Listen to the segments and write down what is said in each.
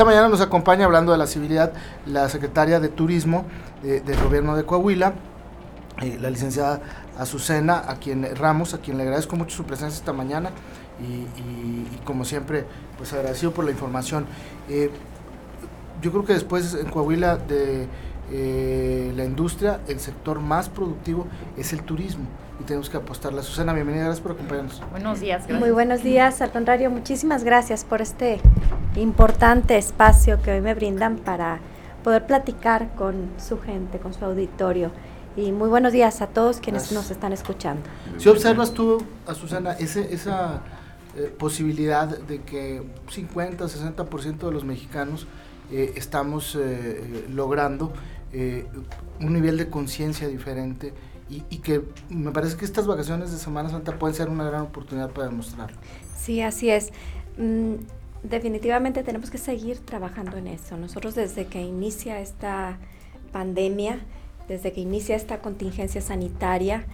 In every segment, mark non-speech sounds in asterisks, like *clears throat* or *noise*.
esta mañana nos acompaña hablando de la civilidad la secretaria de Turismo del gobierno de Coahuila, eh, la licenciada Azucena, a quien Ramos, a quien le agradezco mucho su presencia esta mañana y, como siempre, pues agradecido por la información. Eh, yo creo que después en Coahuila de eh, la industria, el sector más productivo es el turismo y tenemos que apostarle. Susana, bienvenida, gracias por acompañarnos. Buenos días, gracias. Muy buenos días, al contrario, muchísimas gracias por este importante espacio que hoy me brindan para poder platicar con su gente, con su auditorio. Y muy buenos días a todos quienes nos están escuchando. Si observas tú, a Susana, ese, esa eh, posibilidad de que 50, 60% de los mexicanos eh, estamos eh, logrando un nivel de conciencia diferente y, que me parece que estas vacaciones de Semana Santa pueden ser una gran oportunidad para demostrarlo. Sí, así es. Mm, definitivamente tenemos que seguir trabajando en eso. Nosotros desde que inicia esta pandemia, desde que inicia esta contingencia sanitaria,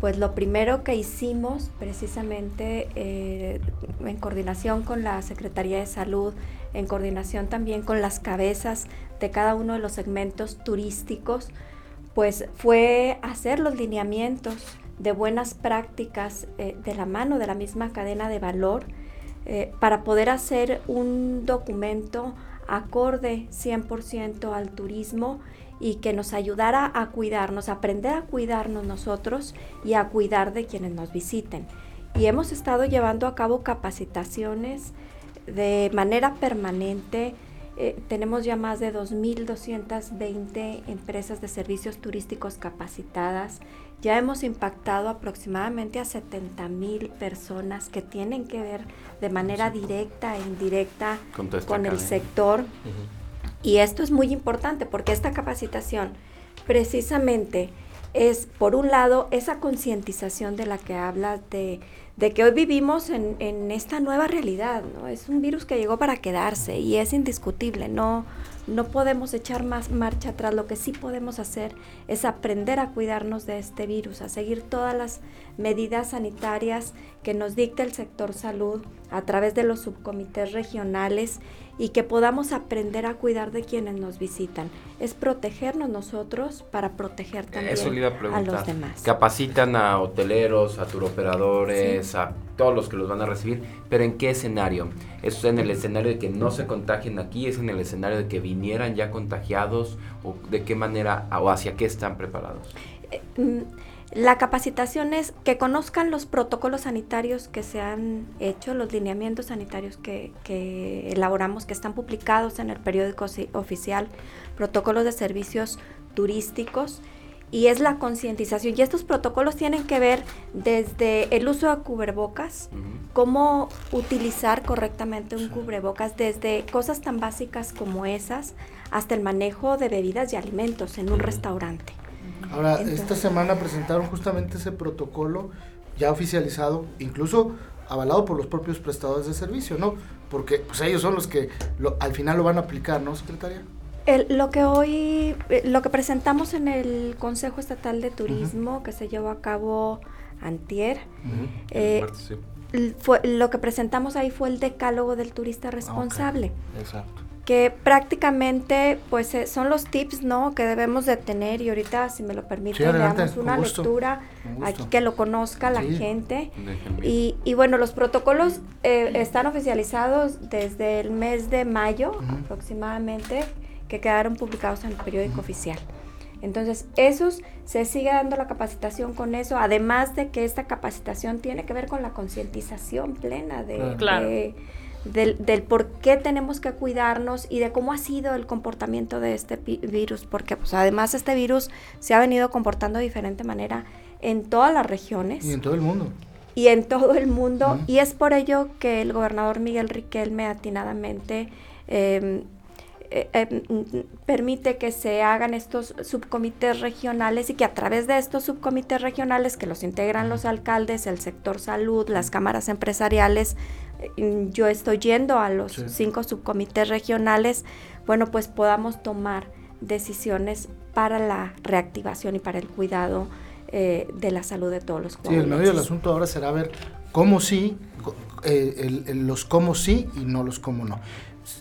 pues lo primero que hicimos precisamente eh, en coordinación con la Secretaría de Salud, en coordinación también con las cabezas de cada uno de los segmentos turísticos, pues fue hacer los lineamientos de buenas prácticas eh, de la mano de la misma cadena de valor eh, para poder hacer un documento acorde 100% al turismo y que nos ayudara a cuidarnos, aprender a cuidarnos nosotros y a cuidar de quienes nos visiten. Y hemos estado llevando a cabo capacitaciones de manera permanente eh, tenemos ya más de 2.220 empresas de servicios turísticos capacitadas. Ya hemos impactado aproximadamente a 70.000 personas que tienen que ver de manera directa e indirecta con, el sector. Y esto es muy importante porque esta capacitación precisamente es, por un lado, esa concientización de la que habla de de que hoy vivimos en, en, esta nueva realidad, ¿no? Es un virus que llegó para quedarse y es indiscutible, no, no podemos echar más marcha atrás, lo que sí podemos hacer es aprender a cuidarnos de este virus, a seguir todas las medidas sanitarias que nos dicta el sector salud a través de los subcomités regionales y que podamos aprender a cuidar de quienes nos visitan. Es protegernos nosotros para proteger también a, los demás. Capacitan a hoteleros, a turoperadores, a todos los que los van a recibir, pero ¿en qué escenario? ¿Es en el escenario de que no se contagien aquí? ¿Es en el escenario de que vinieran ya contagiados? ¿O de qué manera o hacia qué están preparados? Eh, mm, la capacitación es que conozcan los protocolos sanitarios que se han hecho, los lineamientos sanitarios que, elaboramos, que están publicados en el periódico oficial, protocolos de servicios turísticos, y es la concientización. Y estos protocolos tienen que ver desde el uso de cubrebocas, cómo utilizar correctamente un cubrebocas, desde cosas tan básicas como esas, hasta el manejo de bebidas y alimentos en un restaurante. Ahora, esta semana presentaron justamente ese protocolo ya oficializado, incluso avalado por los propios prestadores de servicio, ¿no? Porque pues ellos son los que al final lo van a aplicar, ¿no, secretaria? Lo que hoy, eh, lo que presentamos en el Consejo Estatal de Turismo, que se llevó a cabo antier, eh, fue, lo que presentamos ahí fue el decálogo del turista responsable. Exacto. Que prácticamente pues eh, son los tips no que debemos de tener y ahorita si me lo permite le damos una lectura aquí que lo conozca la gente. y, y, bueno los protocolos eh, están oficializados desde el mes de mayo aproximadamente que quedaron publicados en el periódico oficial entonces esos se sigue dando la capacitación con eso además de que esta capacitación tiene que ver con la concientización plena de, claro. de del, del, por qué tenemos que cuidarnos y de cómo ha sido el comportamiento de este virus, porque pues además este virus se ha venido comportando de diferente manera en todas las regiones. Y en todo el mundo. Y en todo el mundo. Y es por ello que el gobernador Miguel Riquelme atinadamente em, eh, eh, permite que se hagan estos subcomités regionales y que a través de estos subcomités regionales que los integran los alcaldes, el sector salud, las cámaras empresariales, eh, yo estoy yendo a los cinco subcomités regionales, bueno, pues podamos tomar decisiones para la reactivación y para el cuidado de la salud de todos los Sí, el medio del asunto ahora será ver cómo sí, los cómo sí y no los cómo no.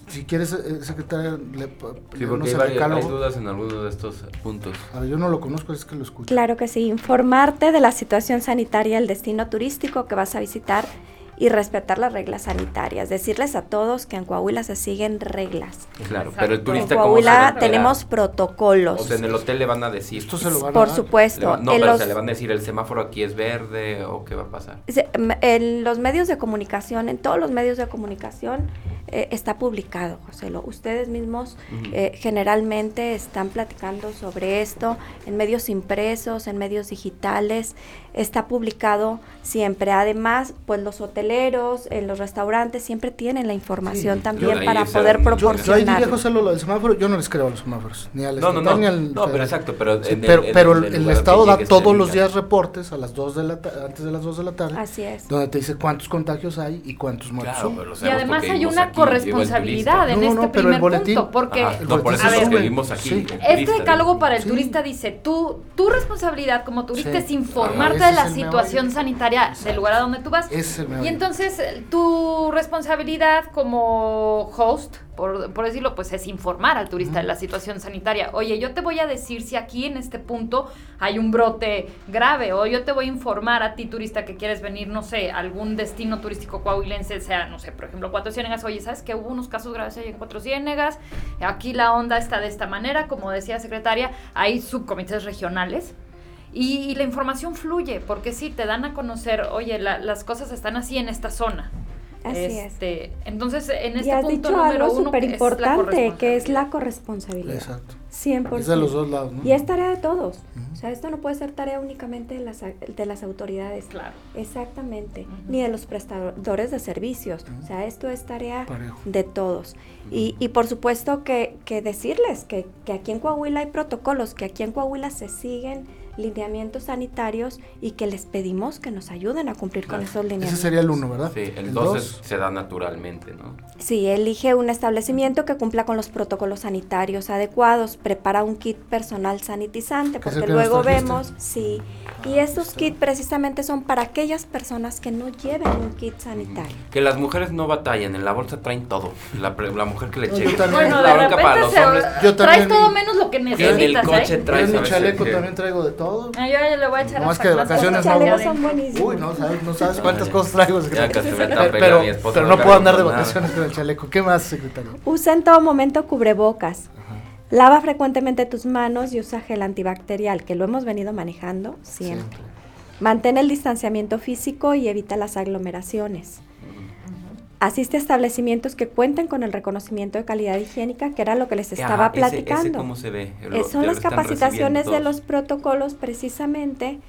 Si quieres, eh, secretaria, le, sí, porque hay, hay, dudas en algunos de estos puntos. A ver, yo no lo conozco, es que lo escucho. Claro que sí, informarte de la situación sanitaria del destino turístico que vas a visitar y respetar las reglas sanitarias. Decirles a todos que en Coahuila se siguen reglas. Claro, pero el turista En Coahuila tenemos protocolos. O sea, en el hotel le van a decir. Esto se lo van a Por dar? supuesto. no, en pero los, se le van a decir el semáforo aquí es verde o qué va a pasar. en los medios de comunicación, en todos los medios de comunicación, eh, está publicado, José. Lo- ustedes mismos Ujú. eh, generalmente están platicando sobre esto en medios impresos, en medios digitales, está publicado siempre. Además, pues los hoteleros, en los restaurantes siempre tienen la información Sí, también para poder dan- yo- yo ahí Yo, yo ahí proporcionar. diría, José, lo del semáforo, yo no les creo a los semáforos, ni al No, no, estatal no. ni al No, pero exacto, pero Sí, en el- pero, en pero el Estado da todos los días reportes a las 2 de la antes de las 2 de la tarde, Así es. donde te dice cuántos contagios hay y cuántos muertos Claro, son. pero Y además hay una aquí, corresponsabilidad en No, este no, pero el primer boletín- punto, porque no, por eso los que vivimos aquí. Este decálogo para el turista dice, tú, tu responsabilidad como turista es informarte Ah, de ese la situación sanitaria del lugar a donde tú vas. Es el. Y entonces tu responsabilidad como host, por, por decirlo, pues es informar al turista de la situación sanitaria. Oye, yo te voy a decir si aquí en este punto hay un brote grave o yo te voy a informar a ti turista que quieres venir, no sé, a algún destino turístico coahuilense, sea, no sé, por ejemplo, Cuatro Ciénegas. Oye, ¿sabes que hubo unos casos graves ahí en Cuatro Ciénegas? Aquí la onda está de esta manera, como decía la secretaria, hay subcomités regionales. Y, y la información fluye, porque sí, te dan a conocer, oye, la- las cosas están así en esta zona. Así es. este, Entonces, en Y este has punto dicho número algo súper es importante, que es la corresponsabilidad. Exacto. 100%. Es de los dos lados, ¿no? Y es tarea de todos. O sea, esto no puede ser tarea únicamente de las, de las autoridades. Claro. Exactamente. Ni de los prestadores de servicios. O sea, esto es tarea Parejo. de todos. Y, y por supuesto que, que decirles que, que aquí en Coahuila hay protocolos, que aquí en Coahuila se siguen lineamientos sanitarios y que les pedimos que nos ayuden a cumplir con esos lineamientos. Ese sería el uno, ¿verdad? Sí, el El 2 dos. se da naturalmente, ¿no? Sí, elige un establecimiento que cumpla con los protocolos sanitarios adecuados, prepara un kit personal sanitizante, porque luego vemos, sí, y estos está. kits precisamente son para aquellas personas que no lleven un kit sanitario. Que las mujeres no batallen, en la bolsa traen todo. La, pre- la mujer que le No, cheque. yo también. Bueno, la de para los hombres. Yo traes todo menos lo que en el necesitas, coche ¿eh? traes Yo en mi chaleco también traigo de todo. Ah, yo ya le voy a echar No, es que de vacaciones no chalecos ya son buenísimos. Uy, no sabes, no sabes cuántas cosas traigo, secretario. Pero, pero, no puedo andar de vacaciones con el chaleco. ¿Qué más, secretario? Usa en todo momento cubrebocas. Lava frecuentemente tus manos y usa gel antibacterial, que lo hemos venido manejando siempre. Mantén el distanciamiento físico y evita las aglomeraciones. Asiste a establecimientos que cuenten con el reconocimiento de calidad higiénica, que era lo que les estaba platicando. ese ¿Cómo se ve? Lo- Eh, son las capacitaciones de los protocolos precisamente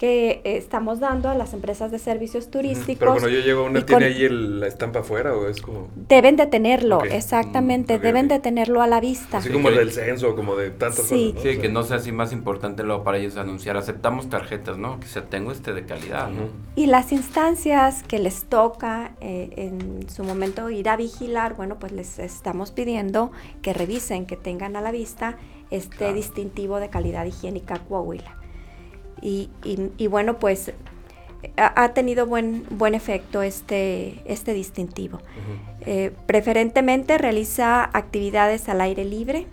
que eh, estamos dando a las empresas de servicios turísticos. Pero cuando yo llego, ¿una y tiene con- ahí el- la estampa afuera o es como Deben de tenerlo, exactamente, deben ok. de tenerlo a la vista. así Sí, como el del censo, como de tantas Sí. cosas? Sí, O sea, que no sea así más importante luego para ellos anunciar. Aceptamos tarjetas, ¿no? Que se tengo este de calidad, ¿no? Y las instancias que les toca eh, en su momento ir a vigilar, bueno, pues les estamos pidiendo que revisen, que tengan a la vista este Claro. distintivo de calidad higiénica Coahuila. Y, y- y bueno, pues ha, ha tenido buen, buen efecto este, este distintivo. Eh, preferentemente realiza actividades al aire libre,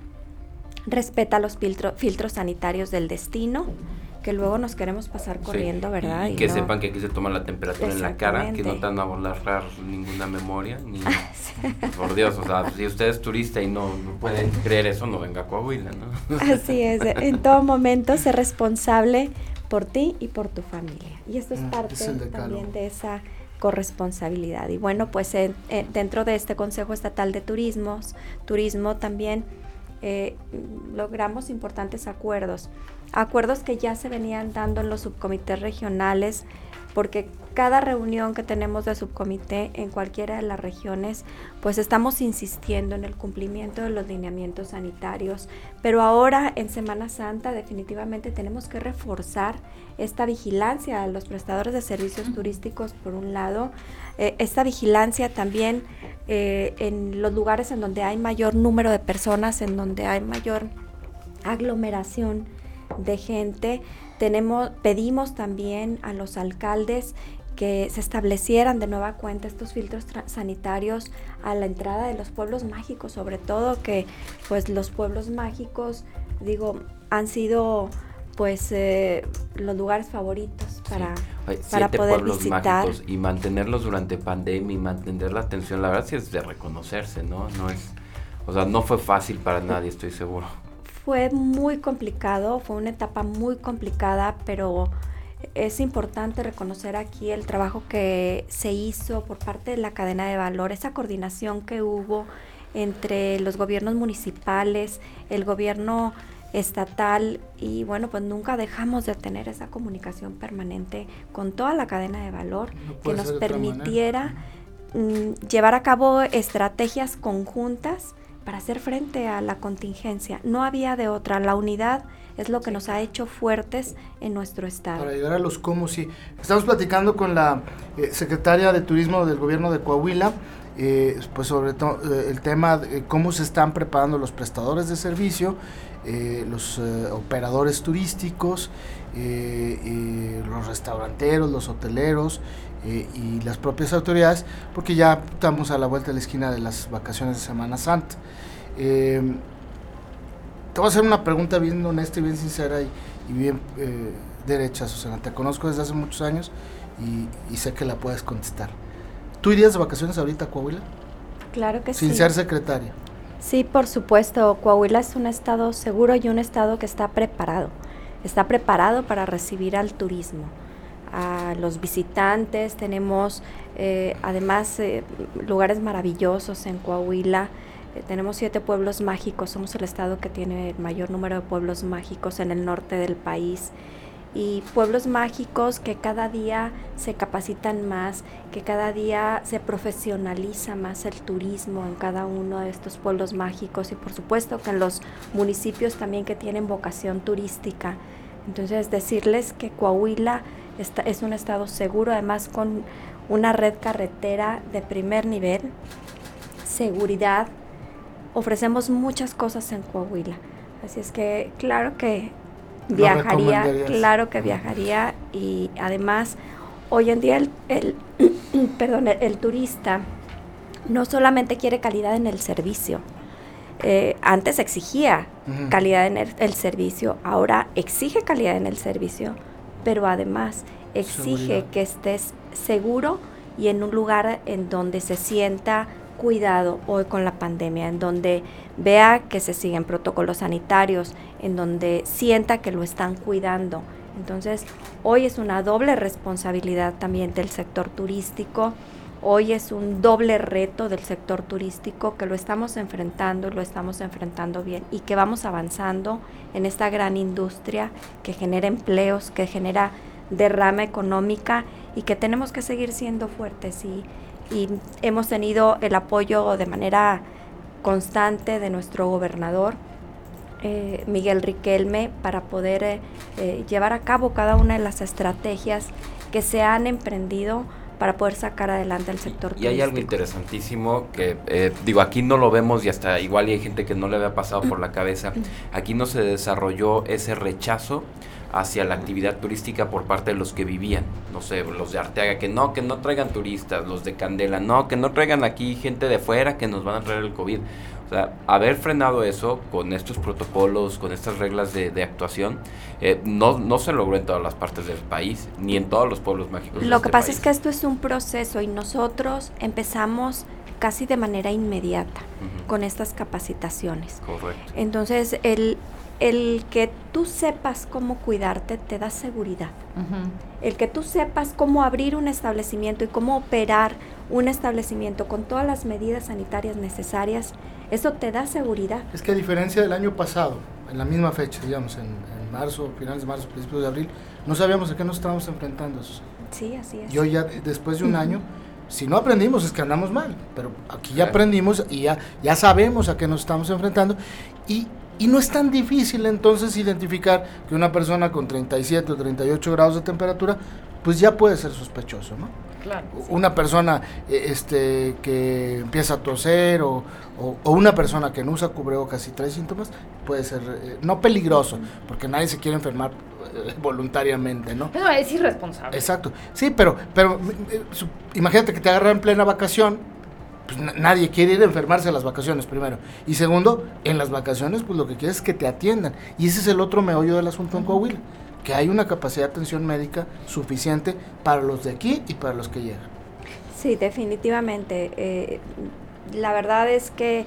respeta los filtro- filtros sanitarios del destino, que luego nos queremos pasar Sí. corriendo, ¿verdad? Y, Y que no- sepan que aquí se toma la temperatura en la cara, que no te van a borrar ninguna memoria, ni... *laughs* Por Dios, o sea, si usted es turista y no, no puede creer eso, no venga a Coahuila, ¿no? Así es, en todo momento ser responsable por ti y por tu familia. Y esto es Mm, parte es también de esa corresponsabilidad. Y bueno, pues en- en- dentro de este Consejo Estatal de Turismos, Turismo también eh, logramos importantes acuerdos. Acuerdos que ya se venían dando en los subcomités regionales, porque cada reunión que tenemos de subcomité en cualquiera de las regiones, pues estamos insistiendo en el cumplimiento de los lineamientos sanitarios. Pero ahora en Semana Santa definitivamente tenemos que reforzar esta vigilancia a los prestadores de servicios turísticos, por un lado, eh, esta vigilancia también eh, en los lugares en donde hay mayor número de personas, en donde hay mayor aglomeración de gente. Tenemos, pedimos también a los alcaldes que se establecieran de nueva cuenta estos filtros sanitarios a la entrada de los pueblos mágicos, sobre todo que pues los pueblos mágicos, digo, han sido pues eh, los lugares favoritos para, para poder visitar. y mantenerlos durante pandemia y mantener la atención, la verdad sí es de reconocerse, ¿no? No es, o sea, no fue fácil para nadie, estoy seguro. Fue muy complicado, fue una etapa muy complicada, pero es importante reconocer aquí el trabajo que se hizo por parte de la cadena de valor, esa coordinación que hubo entre los gobiernos municipales, el gobierno estatal y bueno, pues nunca dejamos de tener esa comunicación permanente con toda la cadena de valor que nos permitiera mm, llevar a cabo estrategias conjuntas para hacer frente a la contingencia. No había de otra, la unidad es lo que nos ha hecho fuertes en nuestro estado. Para llegar a los cómo, sí. Estamos platicando con la eh, secretaria de Turismo del gobierno de Coahuila, eh, pues sobre todo eh, el tema de cómo se están preparando los prestadores de servicio, los operadores turísticos, los restauranteros, los hoteleros y las propias autoridades, porque ya estamos a la vuelta de la esquina de las vacaciones de Semana Santa. Te voy a hacer una pregunta bien honesta y bien sincera y, bien eh, derecha, Susana. Te conozco desde hace muchos años y, sé que la puedes contestar. ¿Tú irías de vacaciones ahorita a Coahuila? Claro que sí. Sin ser secretaria. Sí, por supuesto. Coahuila es un estado seguro y un estado que está preparado. Está preparado para recibir al turismo, a los visitantes. Tenemos eh, además eh, lugares maravillosos en Coahuila eh, tenemos siete pueblos mágicos, somos el estado que tiene el mayor número de pueblos mágicos en el norte del país y pueblos mágicos que cada día se capacitan más, que cada día se profesionaliza más el turismo en cada uno de estos pueblos mágicos y por supuesto que en los municipios también que tienen vocación turística. Entonces decirles que Coahuila es un estado seguro, además con una red carretera de primer nivel, seguridad, ofrecemos muchas cosas en Coahuila. Así es que claro que viajaría, claro que viajaría y además hoy en día el, *clears throat* perdón, el, turista no solamente quiere calidad en el servicio, eh, antes exigía calidad en el, servicio, ahora exige calidad en el servicio, pero además exige que estés seguro y en un lugar en donde se sienta cuidado hoy con la pandemia, en donde vea que se siguen protocolos sanitarios, en donde sienta que lo están cuidando. Entonces, hoy es una doble responsabilidad también del sector turístico, hoy es un doble reto del sector turístico que lo estamos enfrentando, lo estamos enfrentando bien y que vamos avanzando en esta gran industria que genera empleos, que genera derrama económica y que tenemos que seguir siendo fuertes y, hemos tenido el apoyo de manera constante de nuestro gobernador, eh, Miguel Riquelme, para poder eh, eh, llevar a cabo cada una de las estrategias que se han emprendido para poder sacar adelante el sector y, Y hay algo interesantísimo que, digo, aquí no lo vemos y hasta igual hay gente que no le había pasado por la cabeza. Aquí no se desarrolló ese rechazo hacia la actividad turística por parte de los que vivían, no sé, los de Arteaga, que no, que no traigan turistas, los de Candela, no, que no traigan aquí gente de fuera que nos van a traer el COVID. O sea, haber frenado eso con estos protocolos, con estas reglas de, actuación, eh, no, no se logró en todas las partes del país, ni en todos los pueblos mágicos. Lo que este pasa es que esto es un proceso y nosotros empezamos casi de manera inmediata con estas capacitaciones. Correcto. Entonces, el, el que tú sepas cómo cuidarte te da seguridad. El que tú sepas cómo abrir un establecimiento y cómo operar un establecimiento con todas las medidas sanitarias necesarias, eso te da seguridad. Es que a diferencia del año pasado, en la misma fecha, digamos, en, marzo, finales de marzo, principios de abril, no sabíamos a qué nos estábamos enfrentando. Sí, así es. Yo ya después de un año, si no aprendimos es que andamos mal, pero aquí ya aprendimos y ya, ya sabemos a qué nos estamos enfrentando y y no es tan difícil entonces identificar que una persona con 37 o 38 grados de temperatura, pues ya puede ser sospechoso, ¿no? Claro. Una persona eh, este, que empieza a toser o, o, una persona que no usa cubrebocas y trae síntomas puede ser eh, no peligroso, porque nadie se quiere enfermar eh, *laughs* voluntariamente, ¿no? Eso es irresponsable. Exacto. Sí, pero, pero eh, su- imagínate que te agarran en plena vacación. Pues na- nadie quiere ir a enfermarse a las vacaciones, primero. Y segundo, en las vacaciones, pues lo que quieres es que te atiendan. Y ese es el otro meollo del asunto en Coahuila. Que hay una capacidad de atención médica suficiente para los de aquí y para los que llegan. Sí, definitivamente. Eh, la verdad es que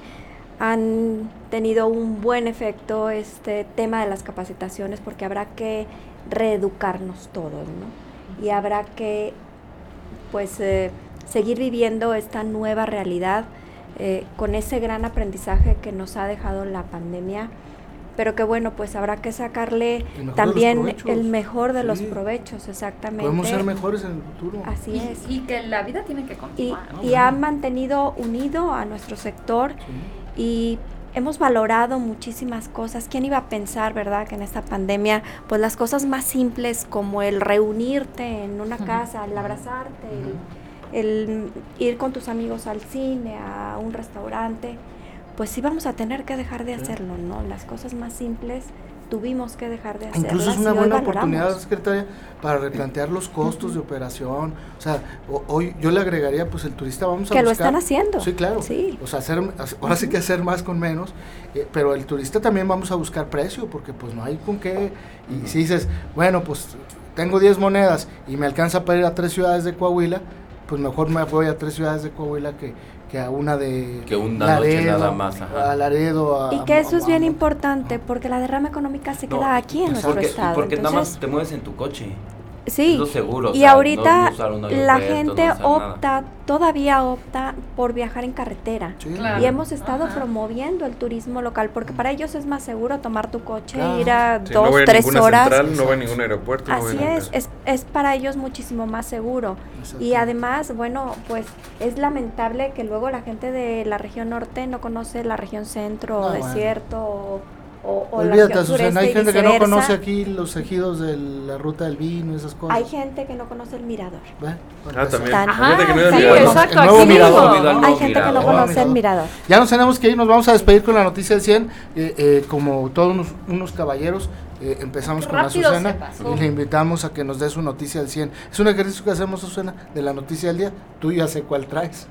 han tenido un buen efecto este tema de las capacitaciones porque habrá que reeducarnos todos, ¿no? Y habrá que, pues, eh, seguir viviendo esta nueva realidad eh, con ese gran aprendizaje que nos ha dejado la pandemia. Pero que bueno, pues habrá que sacarle El también el mejor de los provechos, exactamente. Podemos ser mejores en el futuro. Así Y, es. y que la vida tiene que y, continuar. ¿no? y ha mantenido unido a nuestro sector Sí. y hemos valorado muchísimas cosas. ¿Quién iba a pensar, verdad, que en esta pandemia, pues las cosas más simples como el reunirte en una casa, el abrazarte, el, el ir con tus amigos al cine, a un restaurante, pues sí vamos a tener que dejar de hacerlo, ¿no? Las cosas más simples tuvimos que dejar de hacerlas. Incluso es una buena oportunidad, secretaria, para replantear los costos de operación. O sea, o- hoy yo le agregaría, pues el turista vamos a Que lo están haciendo. Sí, claro. Sí. O sea, hacer, hacer- ahora sí que hacer más con menos, eh, pero el turista también vamos a buscar precio, porque pues no hay con qué. Y si dices, bueno, pues tengo 10 monedas y me alcanza para ir a tres ciudades de Coahuila, pues mejor me voy a tres ciudades de Coahuila que, que a una de Que una noche nada más, ajá. A Laredo, a, Y que eso a- es bien a- importante porque la derrama económica se No, queda aquí en nuestro porque, estado. porque nada Entonces, más te mueves en tu coche. Sí, lo seguro. o y sea, ahorita no la gente no usar nada. opta, todavía opta por viajar en carretera. Sí. Claro. Y hemos estado Ajá. promoviendo el turismo local porque para ellos es más seguro tomar tu coche, Claro. ir a Sí, dos, no voy a tres horas. central, no voy a ningún aeropuerto. Así es, es, es para ellos muchísimo más seguro. Y además, bueno, pues es lamentable que luego la gente de la región norte no conoce la región centro o bueno. desierto o, o- o la Olvídate, Azucena, sureste hay gente que no conoce aquí los ejidos de la ruta del vino y esas cosas. Hay gente que no conoce el mirador. Ve, para Ah, empezar. también. Tan- Fíjate que no Ajá, era sí, mirador. exacto, El nuevo mirador. Olvidó Hay gente que no mirador. conoce el mirador. Ya nos tenemos que ir, nos vamos a despedir con la noticia del 100. eh, eh, como todos unos, unos caballeros, eh, empezamos Qué con se pasó. y le invitamos a que nos dé su noticia del 100. Es un ejercicio que hacemos, Azucena, de la noticia del día. Tú ya sé cuál traes.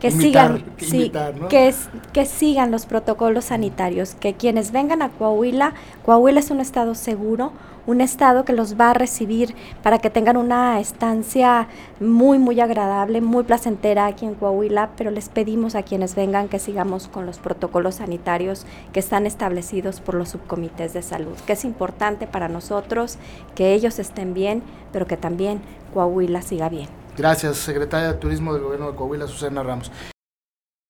Que sigan que sí, imitar, ¿no? que, es- que sigan los protocolos sanitarios que quienes vengan a Coahuila Coahuila es un estado seguro un estado que los va a recibir para que tengan una estancia muy muy agradable muy placentera aquí en Coahuila pero les pedimos a quienes vengan que sigamos con los protocolos sanitarios que están establecidos por los subcomités de salud que es importante para nosotros que ellos estén bien pero que también Coahuila siga bien Gracias, secretaria de Turismo del Gobierno de Coahuila, Azucena Ramos.